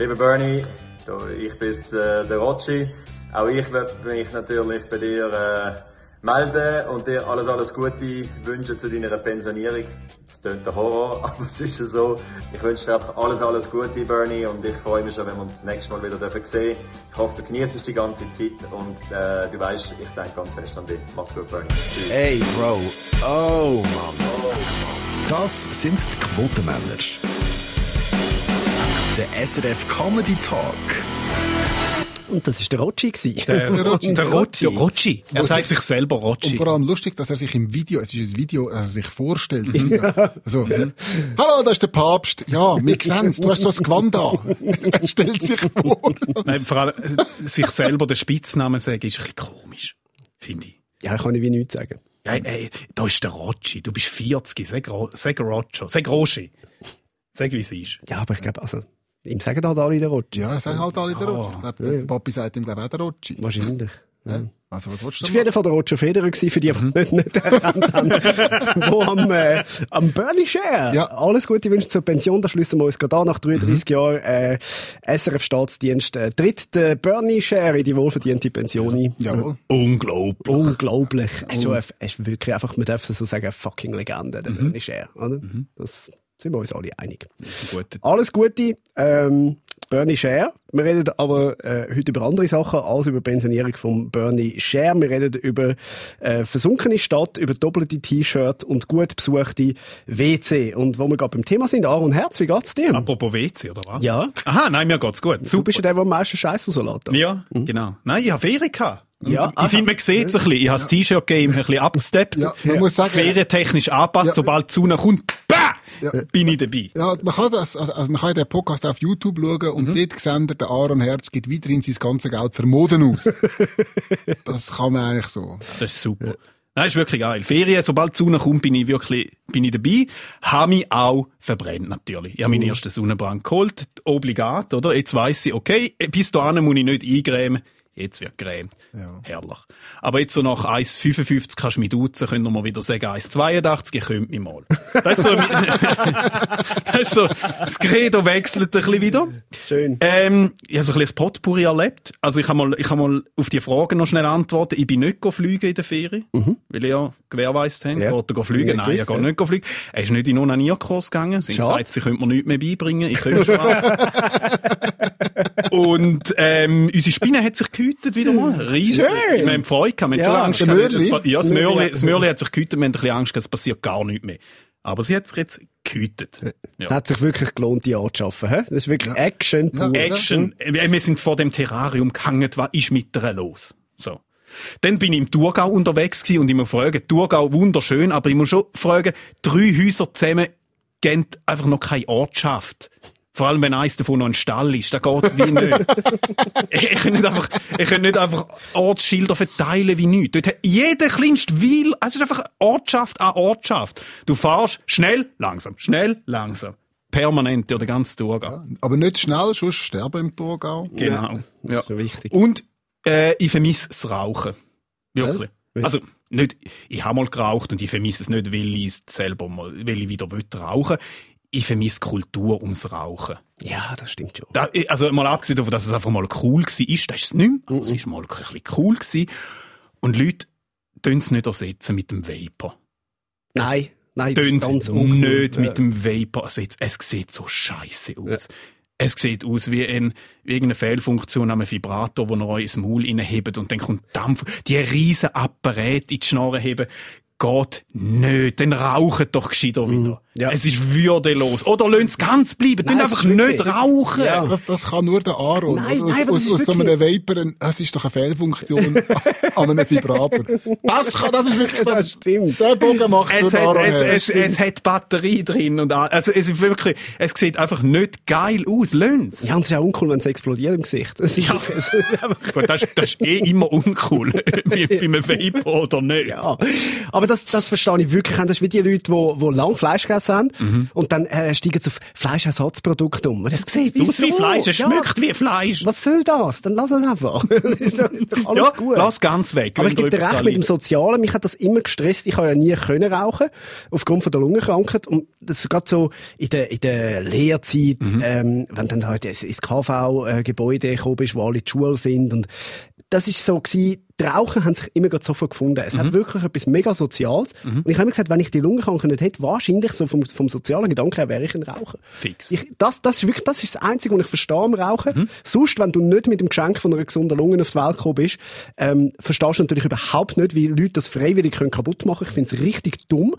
Lieber Bernie, ich bin äh, der Rotschi. Auch ich werde mich natürlich bei dir äh, melden und dir alles, alles Gute wünschen zu deiner Pensionierung. Das klingt der Horror, aber es ist so. Ich wünsche dir einfach alles, alles Gute, Bernie, und ich freue mich schon, wenn wir uns das nächste Mal wieder sehen dürfen Ich hoffe, du genießt die ganze Zeit und äh, du weißt, ich denke ganz fest an dich. Mach's gut, Bernie. Tschüss. Hey, Bro. Oh, Mann. Das sind die Quotenmänner. SRF Comedy Talk. Und das war der Rotschi. Der, der Rotschi. Der Rotschi. Der Rotschi. Er sagt sich selber Rotschi. Und vor allem lustig, dass er sich im Video, es ist ein Video, dass er sich vorstellt. Also, hallo, da ist der Papst. Ja, wir sehen du hast so ein Gewand an. er stellt sich vor. Nein, vor allem, sich selber den Spitznamen sagen, ist ein bisschen komisch. Finde ich. Ja, kann ich wie nichts sagen. Ja, ey, da ist der Rotschi. Du bist 40. Sag, sag Rotschi. Sag Rotschi. Sag, wie es ist. Ja, aber ich glaube, also, Ihm sagen halt alle der Rotschi. Ja, sagen halt alle der ah. Ich glaube, ja. Papi sagt ihm, glaube ich, auch der Rotschi. Wahrscheinlich. Ja. Also, was willst du Das war auf jeden Fall der Roger Federer für die, die mhm. nicht, nicht erkannt haben. wo am, äh, am Bernie Share. Ja. Alles Gute Wünsche zur Pension. Da schließen wir uns gerade an. Nach 33 mhm. Jahren, äh, SRF Staatsdienst, äh, tritt der Bernie Share in die wohlverdiente Pension ein. Ja. Jawohl. Unglaublich. Unglaublich. Also, er ist wirklich einfach, man darf so sagen, eine fucking Legende, der mhm. Bernie Share, oder? Mhm. Das, sind wir uns alle einig. Gut. Alles Gute. Ähm, Bernie Share. Wir reden aber äh, heute über andere Sachen als über Pensionierung von Bernie Share. Wir reden über äh, versunkene Stadt, über doppelte T-Shirt und gut besuchte WC. Und wo wir gerade beim Thema sind, Aaron Herz, wie geht's dir? Apropos WC, oder was? Ja. Aha, nein, mir geht's gut. Super. Du bist ja der, der am meisten Scheiß rauslässt. Ja, mhm. genau. Nein, ich habe Ferien gehabt. Ja, ich finde, man sieht es ein bisschen. Ich habe das T-Shirt-Game ein bisschen abgesteppt. Ja, man muss sagen. Ferientechnisch angepasst, ja. sobald die Sonne kommt! Ja. bin ich dabei. Ja, man kann das, also, also man kann den Podcast auf YouTube schauen und mhm. dort sehen der Aaron Herz gibt weiterhin sein ganzes Geld für Moden aus. das kann man eigentlich so. Das ist super. Ja. Nein, ist wirklich geil. Ferien, sobald die Sonne kommt, bin ich wirklich, bin ich dabei. Habe mich auch verbrennt, natürlich. Ich habe meinen uh. ersten Sonnenbrand geholt. Obligat, oder? Jetzt weiss ich, okay, bis dahin muss ich nicht eingrämen jetzt wird gerämt. Ja. Herrlich. Aber jetzt so nach 1,55 kannst du mich duzen, können wir wieder sagen 1,82, ich könnte mich mal. Das ist so, das ist so, das Credo wechselt ein bisschen wieder. Schön. Ähm, ich habe so ein bisschen ein Potpourri erlebt. Also ich habe mal, ich habe mal auf die Frage noch schnell antworten. Ich bin nicht fliegen in der Ferien, mhm. weil ich ja gewährweist habe. Ja. Geht er fliegen? Ja, Nein, ich gehe ja. nicht fliegen. Er ist nicht in einen Onanierkurs gegangen. Sie sagt, sie könnte mir nichts mehr beibringen. Ich könnte schon was. Und, ähm, unsere Spinne hat sich gehütet wieder mal. Riesig. Schön. Wir haben Freude gehabt. Wir haben ja, schon Angst gehabt. Ja, das Mörli, das Mörli hat sich gehütet. Wir haben ein bisschen Angst gehabt, es passiert gar nichts mehr. Aber sie hat sich jetzt gehütet. Ja. Hat sich wirklich gelohnt, die anzuschaffen. He? Das ist wirklich ja. Action. Ja. Action. Wir sind vor dem Terrarium gehangen. Was ist mit der los? So. Dann bin ich im Thurgau unterwegs gewesen und ich muss fragen, Thurgau wunderschön, aber ich muss schon fragen, drei Häuser zusammen gehen einfach noch keine Ortschaft. Vor allem, wenn eins davon noch ein Stall ist, das geht wie nicht. ich kann nicht einfach, ich kann nicht einfach Ortsschilder verteilen wie nichts. Dort hat jeder kleinste Weil, also einfach Ortschaft an Ortschaft. Du fahrst schnell, langsam, schnell, langsam. Permanent durch den ganzen Thurgau. Ja, aber nicht schnell, sonst sterben im Thurgau. Genau. Ja. Das ist wichtig. Und, äh, ich vermisse das Rauchen. Wirklich. Ja? Also, nicht, ich habe mal geraucht und ich vermisse es nicht, weil ich selber mal, weil ich wieder will rauchen ich vermisse Kultur ums Rauchen. Ja, das stimmt schon. Da, also mal abgesehen davon, dass es einfach mal cool war, ist, das ist es nicht mehr, aber es ist mal ein bisschen cool gewesen. Und Leute tun es nicht ersetzen mit dem Vapor. Nein, nein, ganz uncool. nicht mit dem Vapor ersetzen. Es sieht so scheiße aus. Ja. Es sieht aus wie, ein, wie irgendeine Fehlfunktion am Vibrator, wo ihr euch ins Maul reinhebt und dann kommt Dampf. Die riesen Apparate in die Schnorren heben geht nicht. Dann rauchen doch gescheiter mhm. wieder. Ja. Es ist würdelos. Oder es ganz bleiben. Nein, einfach nicht rauchen. Ja. Das, das, kann nur der Aaron. Nein, nein, aus, aus, aus so einem Vapor, es ist doch eine Fehlfunktion an einem Vibrator. Das kann, das ist wirklich, das, das stimmt. Der Bogen macht es hat, Aaron es, es, es, hat Batterie drin und also es ist wirklich, es sieht einfach nicht geil aus. Lönn's. Ja, und es ist auch uncool, wenn es explodiert im Gesicht. Das ist, ja. Das, das ist eh immer uncool. bei, bei einem Vapor oder nicht. Ja. Aber das, das verstehe ich wirklich. Das ist wie die Leute, die, die lang Fleisch gegessen haben Mhm. und dann äh, steigen sie auf Fleischersatzprodukte um. Das sieht Aus wie Fleisch, es Ja. schmeckt wie Fleisch. Was soll das? Dann lass es einfach. das ist doch, alles Ja, gut. lass ganz weg. Aber ich gebe dir recht mit dem. Sozialen. Mich hat das immer gestresst. Ich habe ja nie können rauchen. Aufgrund von der Lungenkrankheit. Und das ist gerade so in der, in der Lehrzeit, Mhm. ähm, wenn dann halt ins KV-Gebäude gekommen bist, wo alle in die Schule sind. Und das ist so gewesen, die Rauchen haben sich immer gerade sofort gefunden. Es Mhm. hat wirklich etwas mega Soziales. Und ich habe immer gesagt, wenn ich die Lungenkrankheit nicht hätte, wahrscheinlich so vom, vom sozialen Gedanken her wäre ich ein Raucher. Fix. Ich, das, das ist wirklich, das ist das Einzige, was ich verstehe am Rauchen. Sonst, wenn du nicht mit dem Geschenk von einer gesunden Lunge auf die Welt gekommen bist, ähm, verstehst du natürlich überhaupt nicht, wie Leute das freiwillig können kaputt machen. Ich finde es richtig dumm.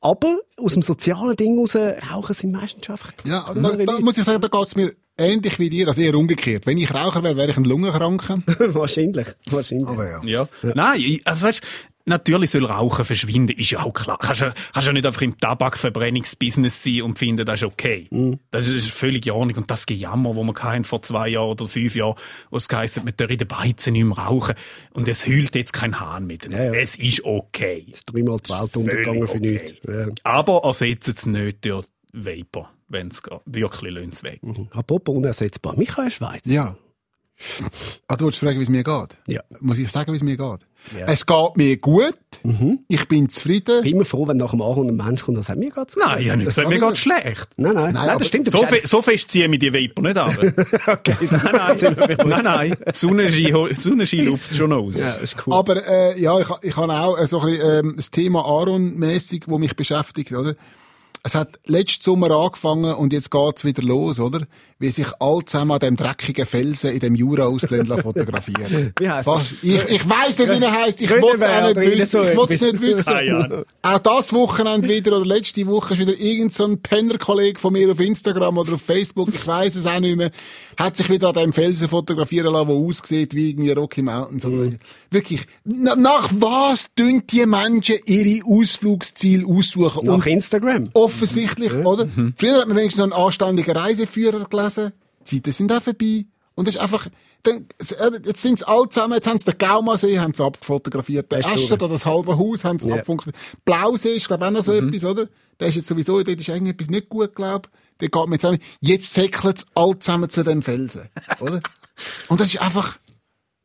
Aber aus dem sozialen Ding raus, Rauchen sind meistens einfach Ja, da, da muss ich sagen, da geht's mir ähnlich wie dir, also eher umgekehrt. Wenn ich Raucher wäre, wäre ich ein Lungenkranker. wahrscheinlich, wahrscheinlich. Aber ja. Ja. Nein, ich- also weißt, natürlich soll Rauchen verschwinden, ist ja auch klar. Kannst ja, kannst ja nicht einfach im Tabakverbrennungsbusiness sein und finden, das ist okay. Mhm. Das ist völlig in Ordnung. Und das Gejammer, wo wir hatten vor zwei Jahren oder fünf Jahren, wo es geheißen, wir dürfen in den Beizen nicht mehr rauchen. Und es heult jetzt kein Hahn mit. Ja, ja. Es ist okay. Dreimal die Welt untergegangen für Völlig nichts. Ja. Aber ersetzt es nicht durch Vapor, wenn es. Wirklich löhnt es weg. Apropos unersetzbar. Michael Schweiz. Ja. Ah, du wolltest fragen, wie es mir geht? Ja. Muss ich sagen, wie es mir geht? Ja. Es geht mir gut. Ich bin zufrieden. Ich bin immer froh, wenn nach dem Aaron ein Mensch kommt und sagt, mir geht's gut. Nein, ich habe nicht Das gesagt, mir geht's schlecht. Nein, nein, nein, aber das stimmt. du So, fe so fest ziehen wir die Vapor nicht ab. okay, Nein, nein, nein, nein. Sonnenschein, Sonnenschein luft schon aus. Ja, das ist cool. Aber äh, ja, ich, ich habe auch äh, so ein bisschen, ähm, das Thema Aaron-mässig, wo mich beschäftigt, oder? Es hat letzten Sommer angefangen und jetzt geht's wieder los, oder? Wie sich all zusammen an dem dreckigen Felsen in dem Jura-Ausländer fotografieren. Wie heisst das? Ich, ich weiss nicht, wie er heisst. Ich Grünewald will's auch nicht wissen. so Ich will's etwas. nicht wissen. Ah, ja. Auch das Wochenende wieder oder letzte Woche ist wieder irgend so Penner-Kollege von mir auf Instagram oder auf Facebook, ich weiss es auch nicht mehr, hat sich wieder an dem Felsen fotografieren lassen, der aussieht wie irgendwie Rocky Mountains. Oder Mhm. Wirklich, na, nach was tun die Menschen ihre Ausflugsziele aussuchen? Nach Und Instagram. Offensichtlich, oder? Früher hat man wenigstens noch einen anständigen Reiseführer gelesen. Die Zeiten sind auch vorbei. Und das ist einfach, dann, jetzt sind sie alle zusammen, jetzt haben sie den Gaumasee, haben sie abgefotografiert. Den Escher, da das halbe Haus, haben sie Ja. abgefotografiert. Blausee ist, glaube ich, auch noch so etwas, oder? Der ist jetzt sowieso, dort ist irgendetwas nicht gut, glaube ich. Der geht mir zusammen. Jetzt säckeln sie alle zusammen zu dem Felsen, oder? Und das ist einfach,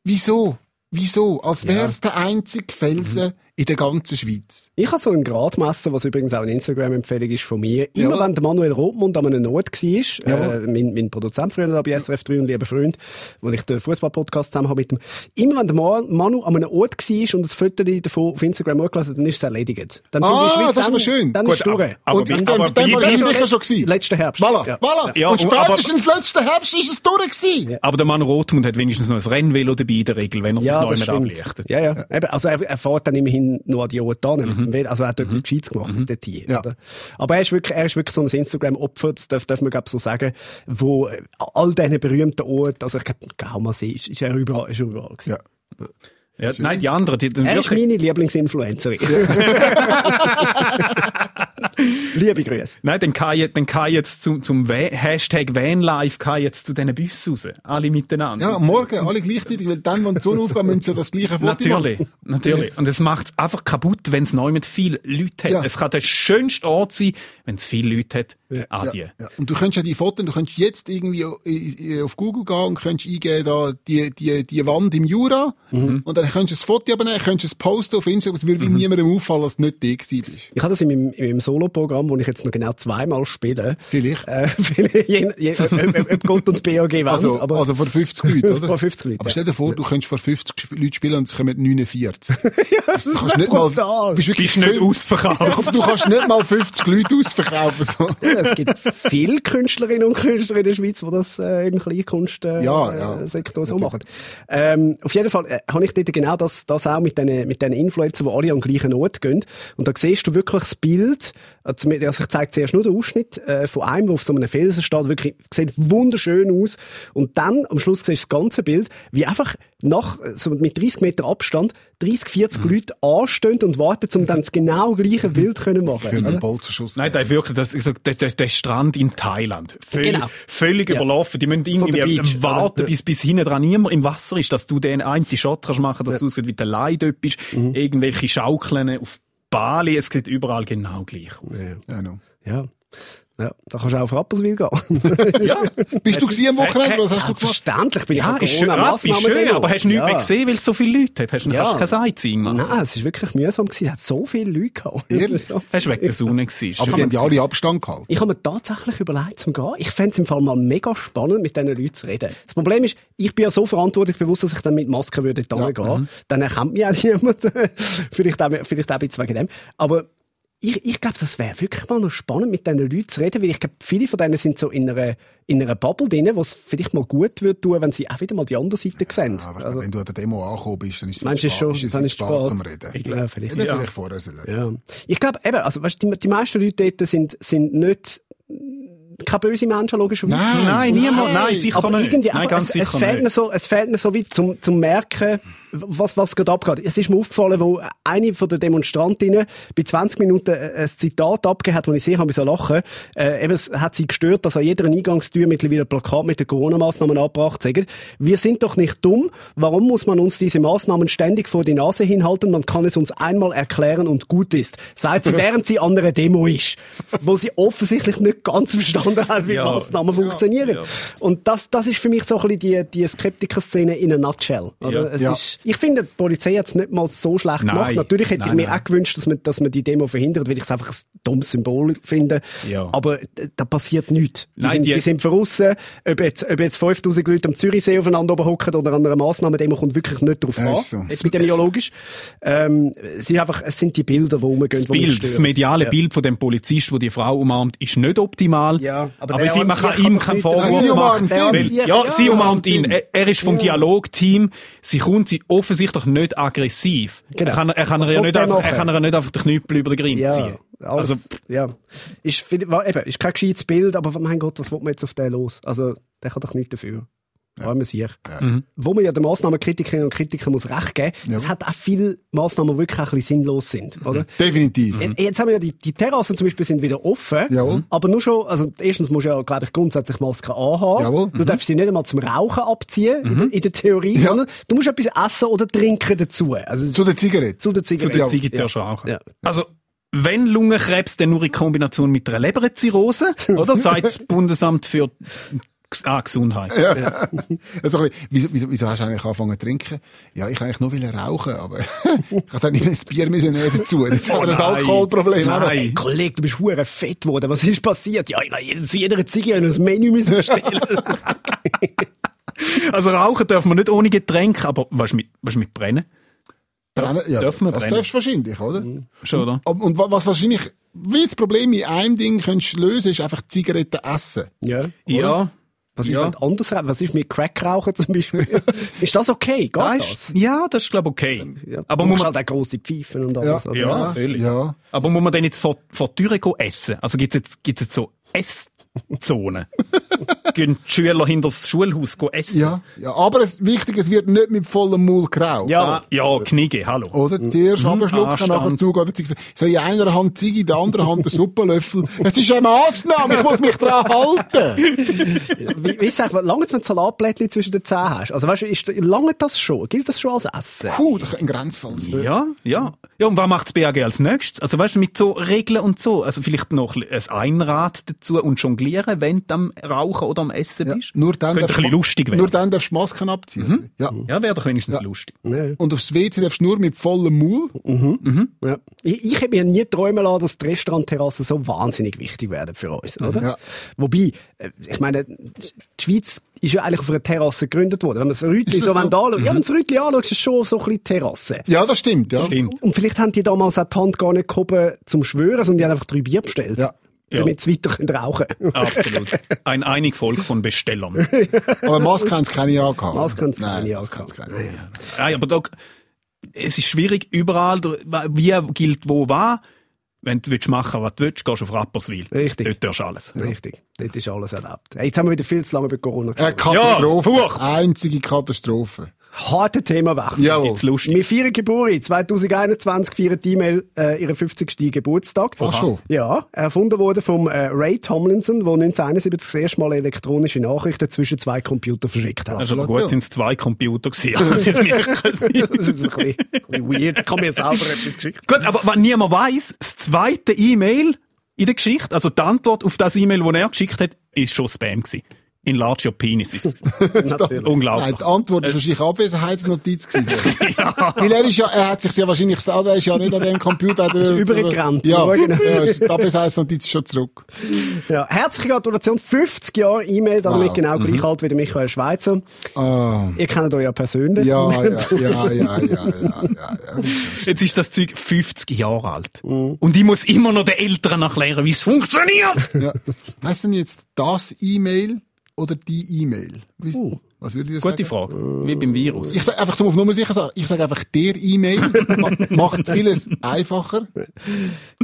wieso? Wieso? Als wär's der einzige Felsen in der ganzen Schweiz. Ich habe so ein Gradmesser, was übrigens auch eine Instagram-Empfehlung ist von mir. Immer Ja. wenn der Manuel Rothmund an einem Ort war, äh, mein, mein Produzent früher da bei SRF 3 und lieber Freund, wo ich den Fußball-Podcast zusammen habe mit ihm, immer wenn der Ma Manu an einem Ort war und das Foto davon auf Instagram hochgelassen hat, dann ist es erledigt. Dann Ah, ich, wie das ist dann- aber schön. Dann Gut, ist es durch. aber- und dem, aber dem bei- war es bei- sicher schon gewesen. Letzten Herbst. Voilà, Ja. voilà. Ja, und und- aber- spätestens letzten Herbst ist es durch gewesen. Aber der Mann Rothmund hat wenigstens noch ein Rennvelo dabei in der Regel, wenn er sich Ja, neu das mit stimmt. ablichtet. Ja, ja. Eben, also er, er fährt dann immerhin noch an die mit dem Velo. Also er hat etwas Gescheites gemacht bis dorthin. Ja. Oder? Aber er ist wirklich, er ist wirklich so ein Instagram-Opfer, das darf, darf man glaube so sagen, wo äh, all diesen berühmten Orten, also ich glaube, Gaumasee ist, ist er überall, ist er überall gewesen. Ja. Ja, nein, die anderen, die dann Er ist wirklich... meine Lieblingsinfluencerin. Liebe Grüße. Nein, dann kann ich, dann kann ich jetzt zum, zum Hashtag Vanlife kann ich jetzt zu diesen Bussen raus. Alle miteinander. Ja, morgen, alle gleichzeitig, weil dann, wenn die Sonne aufgeht, müssen sie das gleiche Foto Natürlich, machen. natürlich. Und es macht es einfach kaputt, wenn es neu mit vielen Leuten hat. Ja. Es kann der schönste Ort sein, wenn es viele Leute hat. Ja. Adieu. Ja. Und du könntest ja die Fotos, du könntest jetzt irgendwie äh, auf Google gehen und könntest eingeben, da, die, die, die Wand im Jura. Und dann könntest du ein Foto abnehmen, könntest es posten auf Instagram, es würde niemandem auffallen, dass du nicht da gewesen bist. Ich habe das in meinem, in meinem Solo-Programm, wo ich jetzt noch genau zweimal spiele. Vielleicht. Äh, je, je, ob, Gott und BAG wollen, Also, aber also vor 50 Leuten, oder? vor 50 Leuten. Aber ja. stell dir vor, du könntest vor 50 Sp- Leuten spielen und es kommen 49. das, du kannst nicht mal, bist wirklich Bist nicht ausverkauft. Du kannst nicht mal 50 Leute ausverkaufen. So. Ja, es gibt viele Künstlerinnen und Künstler in der Schweiz, die das äh, im Kleinkunstsektor äh, Ja, ja. so machen. Ähm, auf jeden Fall äh, habe ich dort genau das, das auch mit diesen mit den Influencern, die alle am gleichen Ort gehen. Und da siehst du wirklich das Bild, also also ich zeige zuerst nur den Ausschnitt äh, von einem, der auf so einem Felsen steht, wirklich, sieht wunderschön aus. Und dann am Schluss siehst du das ganze Bild, wie einfach nach, so mit 30 Meter Abstand, 30, 40 Leute anstehen und warten, um dann das genau gleiche Bild können machen Für einen Bolzerschuss. Nein, der wirklich, das, der, der, der Strand in Thailand. Völlig, Genau. völlig Ja. überlaufen. Die müssen irgendwie Beach, warten, oder? bis, bis hinten dran niemand im Wasser ist, dass du den einen Shot kannst machen, dass du aussieht wie der Leidöpp ist. Mhm. Irgendwelche Schaukeln auf Bali, es sieht überall genau gleich aus. Ja, no. Ja. Ja, da kannst du auch auf Rapperswil gehen. ja. Bist du gewesen am Wochenende? Was hast du gemacht? Selbstverständlich bin ich Ja, ist schön, Corona ist schön, aber hast du nichts ja. mehr gesehen, weil es so viele Leute hat? Hast du Ja. kannst kein Sightseeing machen? Nein, es ist wirklich mühsam gewesen. Es hat so viele Leute gehabt. Ehrlich? So. Hast du wegen der Sonne gewesen? Aber die haben ja alle Abstand gehalten. Ich habe mir tatsächlich überlegt, zum gehen. Ich fände es im Fall mal mega spannend, mit diesen Leuten zu reden. Das Problem ist, ich bin ja so verantwortungsbewusst, dass ich dann mit Maske würde da gehen. Dann erkennt mich auch niemand. vielleicht, auch, vielleicht auch ein bisschen wegen dem. Aber ich, ich glaube, das wäre wirklich mal noch spannend, mit diesen Leuten zu reden, weil ich glaube, viele von denen sind so in einer, in einer Bubble drin, wo es vielleicht mal gut würde tun, wenn sie auch wieder mal die andere Seite sehen. Aber glaube, wenn du an der Demo angekommen bist, dann ist es spät- ist schon- es dann ist spät spät? zum Reden. Ich glaube, vielleicht. Ja. vielleicht vorher. Ja. Ich glaube, eben, also, weißt, die, die meisten Leute dort sind, sind nicht, keine böse Menschen, logischerweise. Nein, Nein, niemand, nein, sicher Aber nicht. irgendwie nein, ganz es, es, sicher fehlt mir nicht. so, es fehlt mir so weit zum, zum merken, was, was gerade abgeht. Es ist mir aufgefallen, wo eine von den Demonstrantinnen bei 20 Minuten äh, ein Zitat abgegeben hat, wo ich sehr habe so lachen. Äh, eben, es hat sie gestört, dass an jeder Eingangstür mittlerweile ein Plakat mit den Corona-Maßnahmen angebracht sagen. Wir sind doch nicht dumm. Warum muss man uns diese Maßnahmen ständig vor die Nase hinhalten? Man kann es uns einmal erklären und gut ist. Sagt sie, während sie an einer Demo ist. Wo sie offensichtlich nicht ganz verstanden hat, wie Ja. Maßnahmen funktionieren. Und das, das ist für mich so ein bisschen die, die Skeptiker-Szene in a nutshell. Oder? Ja. Es Ja. Ist, ich finde, die Polizei hat es nicht mal so schlecht Nein. gemacht. Natürlich hätte ich Nein, mir nein. auch gewünscht, dass man, dass man die Demo verhindert, weil ich es einfach ein dummes Symbol finde. Ja. Aber da passiert nichts. Die, Nein, sind, die- die sind verrissen. Ob jetzt, ob jetzt 5000 Leute am Zürichsee aufeinander oben hocken oder an einer Massnahme-Demo kommt wirklich nicht drauf Ja, an. ist so. Epidemiologisch. Ähm, es, ist einfach, es sind die Bilder, die rumgehen. Das Bild, das mediale Ja. Bild von dem Polizist, der die Frau umarmt, ist nicht optimal. Ja, aber aber, ich finde, man an kann ihm keinen Vorwurf machen. Weil, Ja, sie umarmt ihn. Er, er ist vom Dialogteam. Sie kommt sie offensichtlich nicht aggressiv. Genau. Er kann, er kann, er ja nicht einfach, er kann er nicht einfach den Knüppel über den Grind ziehen. alles, Also, ja. Ist, eben, ist kein gescheites Bild, aber mein Gott, was will man jetzt auf den los? Also, der kann doch nichts dafür. Ja. Arme sich. Mhm. Wo man ja den Massnahmenkritikerinnen und Kritikern muss recht geben, Ja. es hat auch viele Massnahmen, die wirklich ein bisschen sinnlos sind, oder? Definitiv. Jetzt- Jetzt haben wir ja die, die Terrassen zum Beispiel sind wieder offen. Jawohl. Aber nur schon, also erstens musst du ja, glaube ich, grundsätzlich Masken anhaben. Jawohl. Du darfst sie nicht einmal zum Rauchen abziehen, in, der, in der Theorie, Ja. sondern du musst etwas essen oder trinken dazu. Also Zu der Zigarette. zu der zu Zigarette. der Ziege Ja. darfst du rauchen. Ja. Also, wenn Lungenkrebs, dann nur in Kombination mit einer Leberzirrhose, oder? Sagt das Bundesamt für ah, Gesundheit. Also, ein bisschen, wieso, wieso, wieso hast du eigentlich angefangen zu trinken? Ja, ich eigentlich nur will rauchen, aber ich habe dann nicht mehr das Bier müssen nehmen dazu. Jetzt haben wir das nein. Alkoholproblem. Nein. Hey, Kollege, du bist hure fett geworden. Was ist passiert? Ja, ich habe jeder- zu jeder Ziege ein Menü müssen bestellen. Also rauchen darf man nicht ohne Getränk, aber was mit, was mit brennen? Brennen, ja, Dürfen wir das brennen? darfst du wahrscheinlich, oder? Schon, oder? Und, und wa- was wahrscheinlich, wie das Problem in einem Ding könntest lösen, ist einfach Zigaretten essen. ja. Ja. Was ist Ja. mit anders? Was ist mit Crackrauchen zum Beispiel? ist das okay? Geht Das das? ist, ja, das ist, glaube ich, okay. Ja, Aber muss man, halt auch grosse Pfeifen und alles. oder? ja, völlig. Ja. Aber muss man denn jetzt vor, vor die Türe essen? Also gibt's jetzt, gibt's jetzt so Esszonen? Gehen die Schüler hinter das Schulhaus essen? Ja, ja. Aber es, wichtig, es wird nicht mit vollem Mund geraucht. Ja. Ja, Knigge, hallo. Oder? Zuerst abschlucken, Anstand. nachher zugehen. So in einer Hand Ziege, in der anderen Hand der Suppenlöffel. Es ist eine Massnahme, ich muss mich dran halten. Wie, wie sag, lange wenn du Salatblättchen zwischen den Zähnen hast? Also weißt du, ist, lange das schon? Gilt das schon als Essen? Puh, das könnte ein Grenzfall sein. Ja, ja. Ja, und was macht das BAG als nächstes? Also weißt du, mit so Regeln und so. Also vielleicht noch ein Einrad dazu und jonglieren, wenn du am Rauchen oder am Essen Ja, bist. nur dann Könnte ein darfst bisschen du- lustig werden. Nur dann darfst du Masken abziehen. Ja. ja, wäre doch wenigstens lustig. Ja. Und aufs WC darfst du nur mit vollem Maul. Ja. Ich, ich hätte mir nie träumen lassen, dass die Restaurantterrassen so wahnsinnig wichtig werden für uns, oder? Ja. Wobei, äh, ich meine, die Schweiz ist ja eigentlich auf einer Terrasse gegründet worden. Wenn man das Rütli Ist so, so? anschaut, ja, wenn das Rütli anschaut, ist es schon so ein bisschen Terrasse. Ja, das stimmt, ja. Stimmt. Und vielleicht haben die damals auch die Hand gar nicht gehoben zum Schwören, sondern die haben einfach drei Bier bestellt. Ja. Damit sie weiter können rauchen können. Absolut. Ein einig Volk von Bestellern. Aber Maske haben sie keine angehabt. Maske haben sie keine Nein, angehabt. Maske haben sie keine. Ja, aber da, es ist schwierig, überall, wie gilt wo was. Wenn du willst machen was du willst, gehst du auf Rapperswil. Richtig. Dort darfst du alles. Richtig. Dort ist alles erlaubt. Hey, jetzt haben wir wieder viel zu lange über Corona Eine gesprochen. Katastrophe. Ja. Einzige Katastrophe. Harten Themawechsel. Jawohl. Jetzt lustig. Wir feiern Geburt. 2021 feiert E-Mail äh, ihren 50. Geburtstag. Ach schon. Ja, erfunden wurde vom äh, Ray Tomlinson, der 1971 das erste Mal elektronische Nachrichten zwischen zwei Computern verschickt hat. Also gut sind es zwei Computer gewesen. Also. Das ist ein bisschen, ein bisschen weird. Ich kann mir selber etwas geschickt. Gut, aber was niemand weiß, das zweite E-Mail in der Geschichte, also die Antwort auf das E-Mail, das er geschickt hat, ist schon Spam gewesen. Enlarge your penis. Unglaublich. Nein, die Antwort ist wahrscheinlich Abwesenheitsnotiz gewesen. Weil er ist ja, er hat sich ja wahrscheinlich selber, er ist ja nicht an dem Computer. Er Ist übergerannt. Ja, Ja, genau. ja, die Abwesenheitsnotiz ist schon zurück. Ja, herzliche Gratulation, 50 Jahre E-Mail, damit Wow. genau gleich alt wie der Michael Schweizer. Ah, Ihr kennt euch ja persönlich. ja, ja, ja, ja, ja, ja, ja, ja. Jetzt ist das Zeug 50 Jahre alt. Mhm. Und ich muss immer noch den Eltern erklären, wie es funktioniert. ja. Heißt denn jetzt das E-Mail oder die E-Mail? Wie- Was würde Gute sagen? Frage. Wie beim Virus. Ich sag einfach zum auf Nummer sicher sagen, ich sage einfach der E-Mail ma macht vieles einfacher.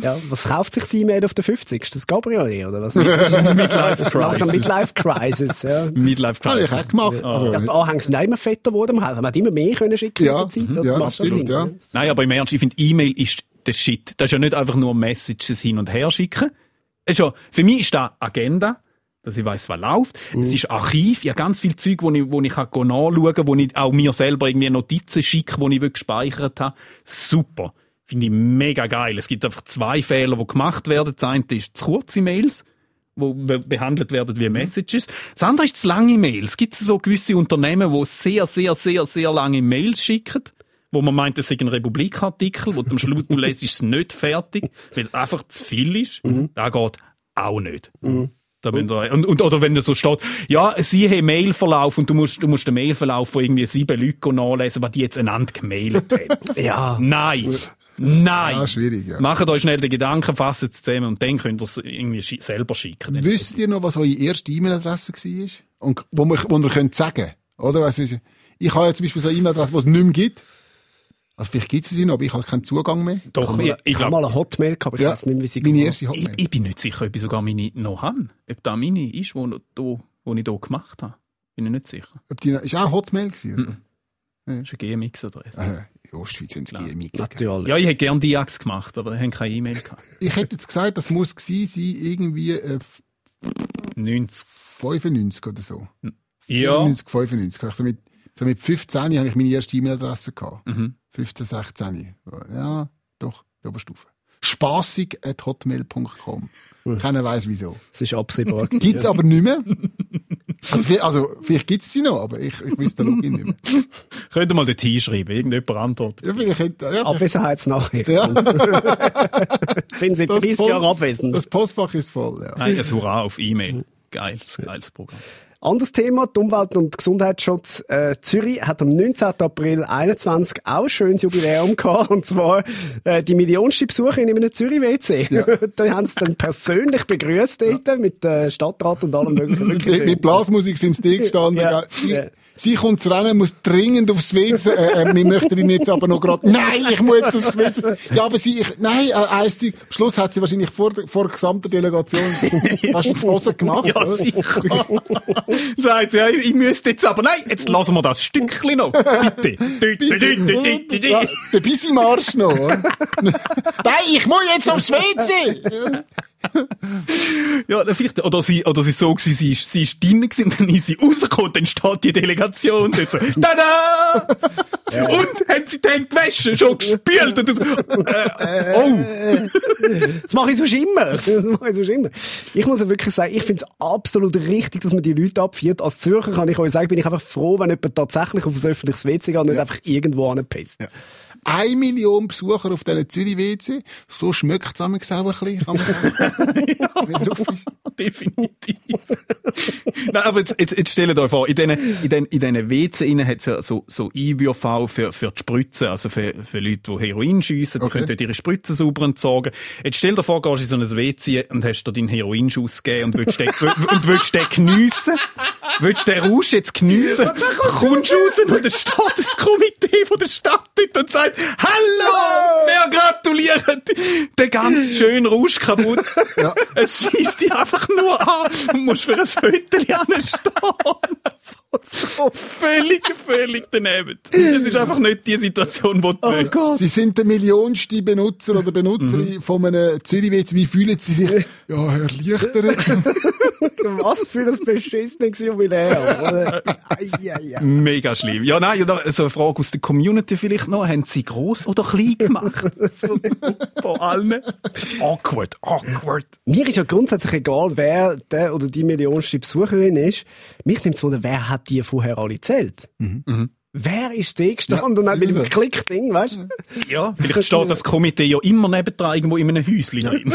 Ja, was kauft sich das E-Mail auf der 50? Das Gabriel oder was? Midlife Crisis. Midlife Crisis, ja. Midlife Habe ich Crisis. auch gemacht. Also, Ja, die Anhänge sind auch immer fetter geworden. Man hat immer mehr können schicken Ja, in der Zeit. mhm, Das ja, Sinn. ja. Nein, aber im Ernst, ich finde, E-Mail ist der Shit. Das ist ja nicht einfach nur Messages hin und her schicken. Ist ja, für mich ist das Agenda, dass ich weiss, was läuft. Es ist Archiv, ja ganz viel Zeug, wo ich, wo ich kann nachschauen kann, wo ich auch mir selber irgendwie Notizen schicke, die ich wirklich gespeichert habe. Super. Finde ich mega geil. Es gibt einfach zwei Fehler, die gemacht werden. Das eine ist zu kurze Mails be- behandelt werden wie Messages. Das andere ist zu lange Mails. Es gibt so gewisse Unternehmen, die sehr, sehr, sehr, sehr lange Mails schicken, wo man meint, es sei ein Republikartikel, wo du am Schluss du lässt es nicht fertig, weil es einfach zu viel ist. Das geht auch nicht. Da wenn da, und, und, oder wenn da so steht, ja, sie haben Mailverlauf und du musst, du musst den Mailverlauf von irgendwie sieben Leuten nachlesen, was die jetzt einander gemailt haben. Ja. Nein! Nein! Ja, schwierig, ja. Macht euch schnell den Gedanken, fasst es zusammen und dann könnt ihr es irgendwie schi- selber schicken. Wisst ihr noch, was eure erste E-Mail-Adresse war? Und wo, man, wo ihr könnt sagen Oder? Also, ich habe ja zum Beispiel so eine E-Mail-Adresse, die es nicht mehr gibt. Also vielleicht gibt es sie noch, aber ich habe keinen Zugang mehr. Doch, ich, ich Ich habe mal eine Hotmail gehabt, aber ich Ja, weiß nicht, wie sie meine gemacht erste ich, Hotmail. ich bin nicht sicher, ob ich sogar meine noch habe. Ob da meine ist, wo, wo ich hier gemacht habe. Bin ich nicht sicher. Ob die, ist auch Hotmail gewesen? Das ist eine GMX-Adresse. Äh, in Ostschweiz haben sie GMX. gegeben. Natürlich. Ja, ich hätte gern Diax gemacht, aber ich habe keine E-Mail gehabt. Ich hätte jetzt gesagt, das muss gewesen sein, irgendwie äh, 90. 95 oder so. Ja. 94, 95. Also mit, so mit 15 habe ich meine erste E-Mail-Adresse gehabt. Mhm. 15, 16. Ja, doch, die Oberstufe. Spassig at hotmail.com. Keiner weiß wieso. Das ist absehbar. Gibt's aber nicht mehr. Also, also vielleicht gibt's sie noch, aber ich, ich wüsste den Login nicht mehr. Könnt ihr mal dort hinschreiben, irgendjemand antwortet. Ja, vielleicht hätte, ja, Abwesenheitsnachricht. ja, Bin seit Das 30 Post- Jahren abwesend. das Postfach ist voll, ja. Nein, ein Hurra auf E-Mail. Geiles, geiles Programm. Anderes Thema, die Umwelt- und Gesundheitsschutz äh, Zürich hat am 19. April 21 auch ein schönes Jubiläum gehabt, und zwar äh, die millionste Besuche in einem Zürich-WC. da haben sie dann persönlich begrüßt dort, mit äh, Stadtrat und allem möglichen. Mit Blasmusik sind sie gestanden. Ja. Ja. Sie kommt zu rennen, muss dringend aufs WC. Äh, äh, wir möchten ihn jetzt aber noch gerade. Nein, ich muss jetzt aufs WC. Ja, aber sie, ich, nein, äh, eins. Am Schluss hat sie wahrscheinlich vor, vor der gesamten Delegation hast du die Hose gemacht. Ja, oder? sicher. Sagt sie, ja, ich müsste jetzt aber, nein, jetzt lassen wir das Stückchen noch. Bitte. Ja, der Bissi Marsch noch. oder? Nein, ich muss jetzt aufs WC. Ja, vielleicht, oder sie, oder sie so gewesen, sie ist, sie ist drinnen gewesen, und dann ist sie rausgekommen, dann steht die Delegation dort so, tada! Und, haben sie den gewaschen, schon gespült, und so, äh, oh! Das mache ich sonst immer. Das mache ich sonst immer. Ich muss ja wirklich sagen, ich finde es absolut richtig, dass man die Leute abführt. Als Zürcher kann ich euch sagen, bin ich einfach froh, wenn jemand tatsächlich auf ein öffentliches WC geht und nicht einfach irgendwo anpisst. Eine Million Besucher auf diesen Zürich-WC. So schmeckt es auch ein bisschen, kann man sagen. Ist. Definitiv. Nein, aber jetzt, jetzt, jetzt stellt euch vor, in diesen, in diesen, in diesen WC hat es ja so, so Einwürfe für, für die Spritzen, also für, für Leute, die Heroin schiessen, die Okay. können dort ihre Spritzen sauber entsorgen. Jetzt stell dir vor, gehst in so ein WC und hast dir deinen Heroinschuss gegeben und willst den, und willst den geniessen. Willst den Rausch jetzt geniessen? Kommst raus und dann steht das Komitee von der Stadt dort und sagt, Hallo! Wir gratulieren! Der ganz schönen Rausch kaputt. Ja. Es schießt dich einfach nur an und musst für ein Viertel anstehen. völlig, völlig daneben. Es ist einfach nicht die Situation, die du Oh willst. Gott. Sie sind der millionste Benutzer oder Benutzerin von einem Zürichwitz. Wie fühlen Sie sich? Ja, erleichtert. Was für ein beschissenes Jubiläum. Mega schlimm. Ja, nein, so eine Frage aus der Community vielleicht noch. Haben Sie gross oder klein gemacht? so, von allen. Awkward, awkward. Mir ist ja grundsätzlich egal, wer der oder die millionste Besucherin ist. Mich nimmt es wunder, wer hat die vorher alle gezählt? Wer ist der gestanden und hat mit dem. Klickding, weißt du? Ja, vielleicht steht das Komitee ja immer nebendran irgendwo in einem Häuschen drin.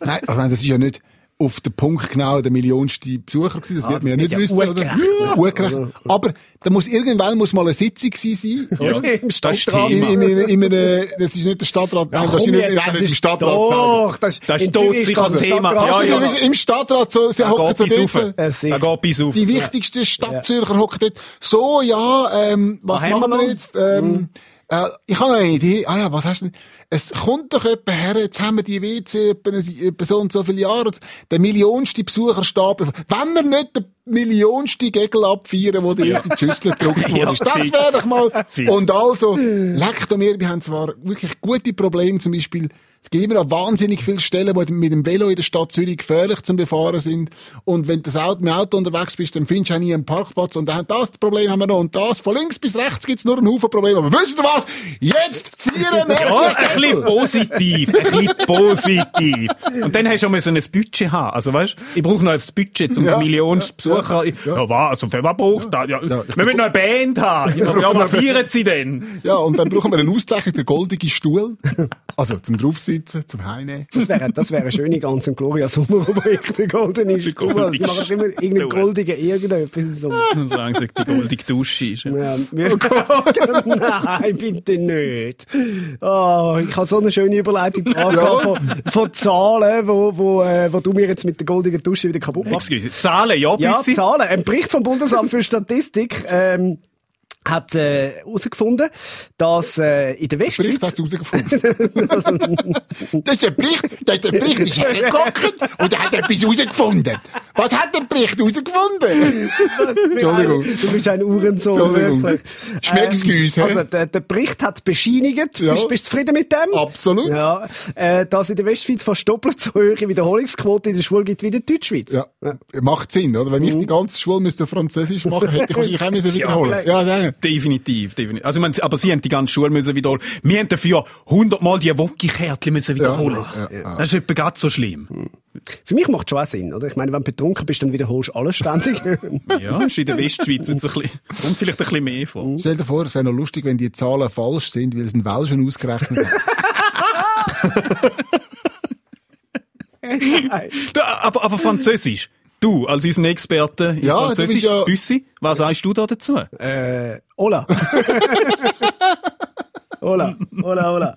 Nein, ich meine, das ist ja nicht auf den Punkt genau der millionste Besucher gewesen. Das Ah, wird man ja das nicht ja wissen, oder? ungerechnet. Ungerechnet. Aber da muss irgendwann muss mal eine Sitzung gewesen sein. Ja, Im das ist Stadtrat. In, in, in, in das ist nicht der Stadtrat, nein, komm wahrscheinlich jetzt, nein, das nicht im ist Stadtrat. Doch, das, Das ist tot das ein Thema. Ja, ja. Im Stadtrat so, sie hocken so dort. Äh. Da geht bis auf. Die wichtigsten Stadtzürcher hocken dort. So, ja, ähm, was machen wir jetzt? Ähm, äh, ich habe eine Idee. Ah ja, was hast du denn? Es kommt doch jemand her, jetzt haben wir die WC etwa, so und so viele Jahre. Der millionste Besucherstab. Wenn wir nicht den millionste Gegel abfeiern, wo dir in die Schüssel gedruckt Ja, wurde. das fix. wäre doch mal. Fix. Und also, leck doch mir, wir haben zwar wirklich gute Probleme, zum Beispiel, es gibt immer noch wahnsinnig viele Stellen, die mit dem Velo in der Stadt Zürich gefährlich zum Befahren sind. Und wenn du das Auto, mit dem Auto unterwegs bist, dann findest du auch nie einen Parkplatz. Und dann das Problem haben wir noch. Und das, von links bis rechts gibt's nur einen Haufen Probleme. Aber wisst ihr was? Jetzt feiern wir Ja, bisschen positiv, ein bisschen positiv. Und dann hast du auch ein Budget haben. Also weißt, ich brauche noch ein Budget zum Ja, Millionsten ja, Besucher. Ja, ja. was? Also für was braucht das? Ja, Ja, ich wir müssen noch eine Band haben. Ja, ja was feiern sie denn? Ja, und dann brauchen wir einen Auszeichnung, den goldigen Stuhl. Also, zum draufsitzen, zum Heimnehmen. Das wäre, das wäre eine schöne ganz und Gloria Sommerrubrik, der goldene Stuhl. Wir machen immer irgendeinen goldigen irgendetwas im Sommer. Solange es die goldige Dusche ist. Ja. Ja, wir, Nein, bitte nicht. Oh, ich habe so eine schöne Überleitung gebracht Ja. von, von Zahlen, wo, wo, äh, wo du mir jetzt mit der goldenen Dusche wieder kaputt machst. Excuse, Zahlen, ja, Ja. Zahlen. Ein Bericht vom Bundesamt für Statistik ähm, hat äh, herausgefunden, dass äh, in der Bericht Westschweiz... hat's herausgefunden. das ist der Bericht, ist der Bericht ist hergeguckt und hat etwas herausgefunden. Was hat der Bericht herausgefunden? Entschuldigung. Du bist ein Uhrensohn, Entschuldigung. wirklich. Schmecksgüs, hä? Also, der, der Bericht hat bescheinigt. Ja. Bist, bist du zufrieden mit dem? Absolut. Ja, äh, dass in der Westschweiz fast doppelt so hohe Wiederholungsquote in der Schule gibt wie in der Deutschschweiz. Ja, macht Sinn, oder? Wenn ich die ganze Schule müsste Französisch machen, hätte ich wahrscheinlich auch müssen wiederholen. Ja, ja, Definitiv, definitiv. Also, ich meine, aber sie haben die ganze Schule müssen wiederholen. Wir haben dafür hundertmal die Wonki-Kärtchen müssen wiederholen. Ja, ja, ja. Das ist etwa ganz so schlimm. Für mich macht es schon auch Sinn, oder? Ich meine, wenn du betrunken bist, dann wiederholst du alles ständig. Ja, ist in der Westschweiz jetzt ein bisschen, kommt vielleicht ein bisschen mehr vor. Stell dir vor, es wäre noch lustig, wenn die Zahlen falsch sind, weil es ein Welschen ausgerechnet hat. Aber, aber Französisch. Du, als unser Experte in Ja, Französisch, bist ja- Büssi, was sagst du da dazu? äh, hola. hola, hola, hola.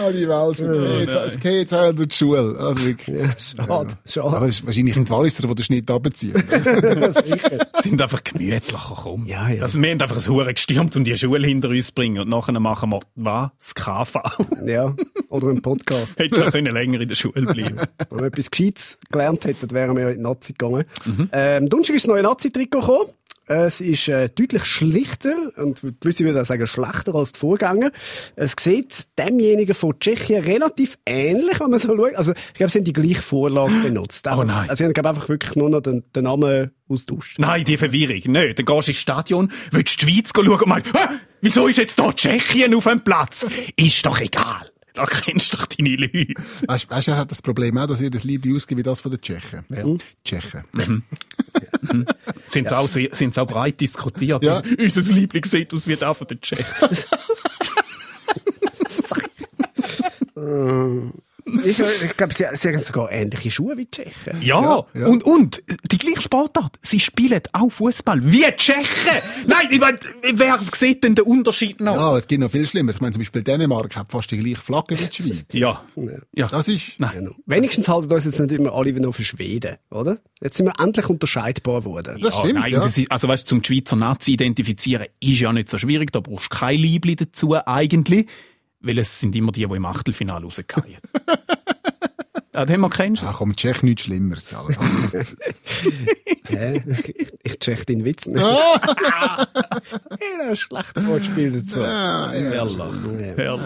Ah, die. Okay, jetzt, geht jetzt auch in die Schule. Also wirklich. Ja, schade, Aber schade. es ist wahrscheinlich ein Walliser, der den Schnitt abzieht. Sicher. sind einfach gemütlicher, komm. Ja, ja. Also, wir haben einfach ein Hure gestürmt, um die Schule hinter uns zu bringen. Und nachher machen wir, was? Das KV. Ja, oder ein Podcast. Hättest schon können länger in der Schule bleiben Wenn wir etwas Gescheites gelernt hätten, wären wir ja in die Nazi gegangen. Ähm, Donnerstag ist das neue Nazi-Trikot gekommen. Es ist äh, deutlich schlichter und gewisse würden sagen schlechter als die Vorgänger. Es sieht demjenigen von Tschechien relativ ähnlich, wenn man so schaut. Also ich glaube, sie haben die gleiche Vorlage benutzt. Oh nein. Also sie haben glaube einfach wirklich nur noch den, den Namen austauscht. Nein, die Verwirrung. Nicht. Dann gehst du ins Stadion, willst die Schweiz schauen und meinst, «Hä? wieso ist jetzt da Tschechien auf dem Platz? Ist doch egal. Da kennst du doch deine Leute. Weißt weißt du, er hat das Problem auch, dass ihr das Liebe ausgibt wie das von den Tschechen. Ja. Tschechen. Sind sie auch, sehr- sind sie auch breit diskutiert. Ja. Unser Lieblingsethos wird auch von den Tschechen. Ich, ich glaube, sie, sie haben sogar ähnliche Schuhe wie die Tschechen. Ja, Ja, ja. und, und, die gleiche Sportart. Sie spielen auch Fußball. Wie die Tschechen! Nein, ich mein, wer sieht denn den Unterschied noch? Ja, es gibt noch viel Schlimmer. Ich meine, zum Beispiel Dänemark hat fast die gleiche Flagge wie die Schweiz. Ja. ja. Das ist, Nein. Genau. Wenigstens halten uns jetzt nicht immer alle wieder noch für Schweden, oder? Jetzt sind wir endlich unterscheidbar geworden. das stimmt, nein, ja. das ist, also weißt, du, zum Schweizer Nazi identifizieren ist ja nicht so schwierig. Da brauchst du kein Liebli dazu eigentlich, weil es sind immer die, die im Achtelfinale rausgehen. Ah, den wir kennst du? Ach komm, Tschech nichts Schlimmeres. Hä? Ich, ich check deinen Witz nicht. Ah! Ja, ein schlechtes Wortspiel dazu. Herrlich. Herrlich.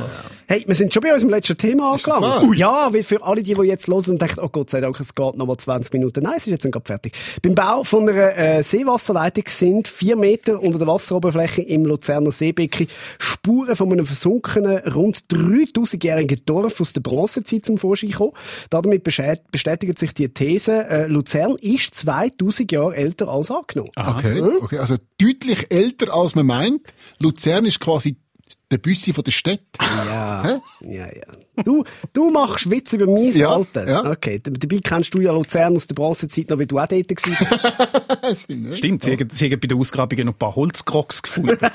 Hey, wir sind schon bei unserem letzten Thema angelangt. wahr? Ja, weil für alle, die, die jetzt hören und denken, oh Gott sei Dank, es geht noch mal 20 Minuten. Nein, es ist jetzt gerade fertig. Beim Bau von einer äh, Seewasserleitung sind vier Meter unter der Wasseroberfläche im Luzerner Seebecken Spuren von einem versunkenen, rund 3000-jährigen Dorf aus der Bronzezeit zum Vorschein gekommen. Damit bestätigt sich die These, äh, Luzern ist 2000 Jahre älter als angenommen. Okay, okay, also deutlich älter als man meint. Luzern ist quasi der Büssi von der Stadt. Ja, ja, ja. Du, du machst Witz über mein Ja, Alter. ja. Okay, dabei kennst du ja Luzern aus der Bronzezeit noch, wie du auch dort. Das stimmt, ne? Stimmt, sie, haben, sie haben bei den Ausgrabungen noch ein paar Holzkrocks gefunden.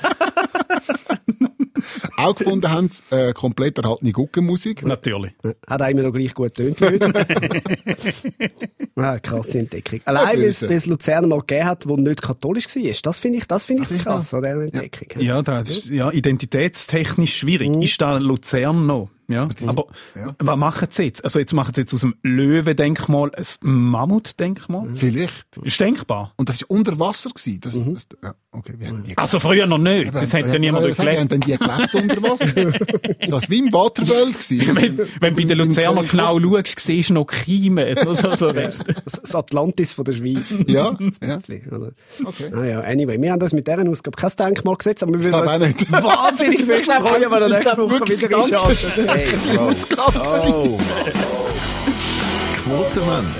Auch gefunden haben äh, komplett erhaltene Guckenmusik. Natürlich. Hat auch immer noch gleich gut getönt. ah, krasse Entdeckung. Allein, weil es Luzern mal gegeben hat, wo nicht katholisch war. Das finde ich, das finde ich ist krass, das? an dieser Entdeckung. Ja, das ist ja, identitätstechnisch schwierig. Ist da Luzern noch? Ja. Aber Ja. was machen sie jetzt? Also jetzt machen sie jetzt aus dem Löwendenkmal ein Mammutdenkmal? Vielleicht. Ist denkbar. Und das war unter Wasser. Gewesen. Das, das, ja, okay, wir haben die Also früher noch nicht. Das hat ja niemand dort Wir haben gelebt. dann die gelebt unter Wasser. das war wie im. Gewesen. Wenn, wenn bei den Luzerner genau schaust, siehst du noch Kiemen. Also, so Rest. Das das Atlantis von der Schweiz. Ja, ja. Okay. Ah ja, anyway, wir haben das mit dieser Ausgabe kein Denkmal gesetzt, aber wir würden uns wahnsinnig viel freuen, wenn er Ich nächste glaub Woche wieder ganz einschaltet. Hey. Ausgabe. Oh, Quotenmänner.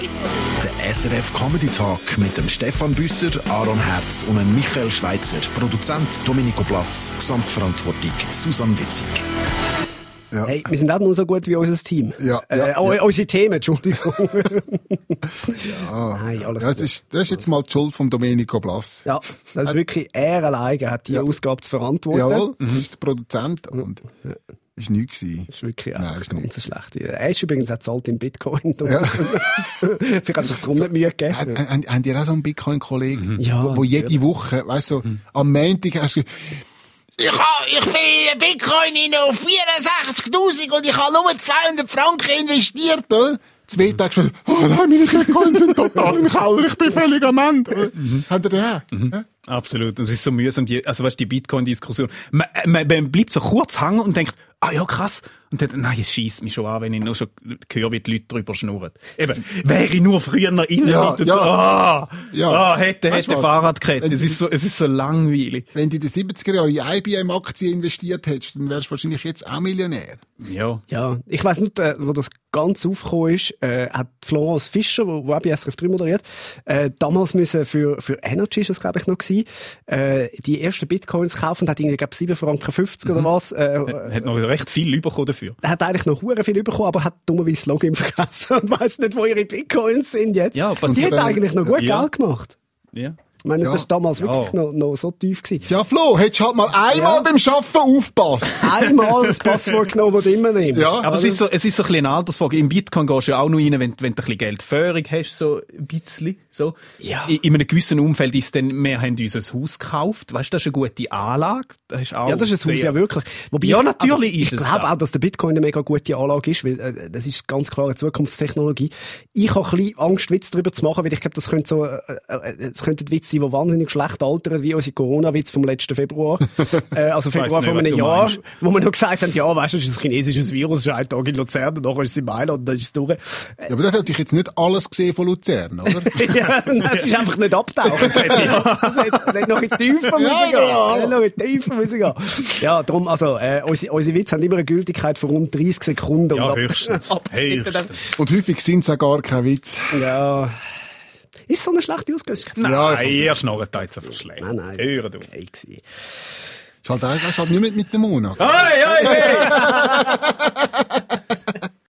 Der SRF Comedy Talk mit dem Stefan Büsser, Aaron Herz und dem Michael Schweitzer. Produzent Domenico Blass. Gesamtverantwortung Susanne Witzig. Ja. Hey, wir sind auch nur so gut wie unser Team. Ja, äh, ja, oh, ja. Unsere Themen, Entschuldigung. Nein, alles Ja, das, gut. ist, das ist jetzt mal die Schuld von Domenico Blass. Ja, das ist wirklich er alleine hat die Ja. Ausgabe zu verantworten. Jawohl, das ist der Produzent und ist nichts gewesen. Das ist wirklich Nein, ist ganz nicht. schlecht. Er ist übrigens auch zahlt in Bitcoin. Ja. Vielleicht hat sich darum nicht Mühe gegeben. Haben, haben, haben die auch so einen Bitcoin-Kollegen, Ja, wo, wo jede Woche, weißt du, so, am Montag hast du ich, ha, ich bin Bitcoin in auf 64.000 und ich habe nur 200 Franken investiert, oder? Zwei Tage später, oh nein, meine Bitcoins sind total im Keller, ich bin völlig am Ende. oder? Habt ihr den auch? Ja? Absolut. Das ist so mühsam, die, also weißt, die Bitcoin-Diskussion. Man, man, man bleibt so kurz hängen und denkt, ah ja, krass. Und dann, nein, es schießt mich schon an, wenn ich nur schon höre, wie die Leute drüber schnurren. Eben, wäre ich nur früher noch innen Ja, ja. so, ah, Ja. ah, hätte, du hätte? Fahrradkette. Es ist so, es ist so langweilig. Wenn du in den 70er Jahren in IBM-Aktien investiert hättest, dann wärst du wahrscheinlich jetzt auch Millionär. Ja. Ja, ich weiss nicht, äh, wo das ganz aufgekommen ist, äh, hat Florence Fischer, wo, wo auch bei SRF 3 moderiert, äh, damals müssen für, für Energy, ist das glaube ich noch gewesen, äh, die ersten Bitcoins kaufen, hat irgendwie, glaube 7 Franken 50 oder was, äh, Hat noch recht viel bekommen dafür. hat eigentlich noch hure viel bekommen, aber hat dummerweise das Login vergessen und weiss nicht, wo ihre Bitcoins sind jetzt. Ja, die passiert hat eigentlich noch gut Ja. Geld gemacht. Ja. Ich meine, Ja. das war damals Ja. wirklich noch, noch so tief gewesen. Ja, Flo, hättest du halt mal einmal Ja. beim Schaffen aufpassen. Einmal das Passwort genommen, das du immer nimmst. Ja. Aber es ist so, es ist so ein bisschen eine Altersfrage. Im Bitcoin gehst du ja auch noch rein, wenn, wenn du ein bisschen Geldführung hast, so ein bisschen, so. Ja. In, in einem gewissen Umfeld ist dann, wir haben uns ein Haus gekauft. Weißt du, das ist eine gute Anlage. Das ist auch Ja, das ist ein Haus, ja wirklich. Wobei Ja, ich- natürlich also, ist ich es glaube das. auch, dass der Bitcoin eine mega gute Anlage ist, weil äh, das ist ganz klar eine Zukunftstechnologie. Ich habe ein bisschen Angst, Witz darüber zu machen, weil ich glaube, das könnte so, äh, äh, es könnte ein Witz sein, der wahnsinnig schlecht altert, wie unsere Corona-Witz vom letzten Februar. äh, also Februar von einem Jahr, meinst. wo wir noch gesagt haben, ja, weißt du, das ist ein chinesisches Virus, es ist ein Tag in Luzern, und nachher ist es in Mailand, und dann ist es durch. Ja, aber das hätte ich jetzt nicht alles gesehen von Luzern, oder? ja, nein, es ist einfach nicht abtauchen. Es hätte, ja, es es hätte noch in die Tiefe müssen gehen. ja. Es hätte noch in die Tiefe müssen gehen. Ja, darum, also, äh, unsere, unsere Witze haben immer eine Gültigkeit von rund 30 Sekunden. Ja, Und ab- höchstens. ab- Höchstens. Und häufig sind es auch gar kein Witz. Ja. Ist so eine schlechte Ausgabe? Nein, Ja, ihr schnarrt da jetzt einfach schlecht. Nein, nein. Hör du. Okay gewesen. Ist halt, ist halt nicht mit, mit dem Monat. Hey, hey, hey!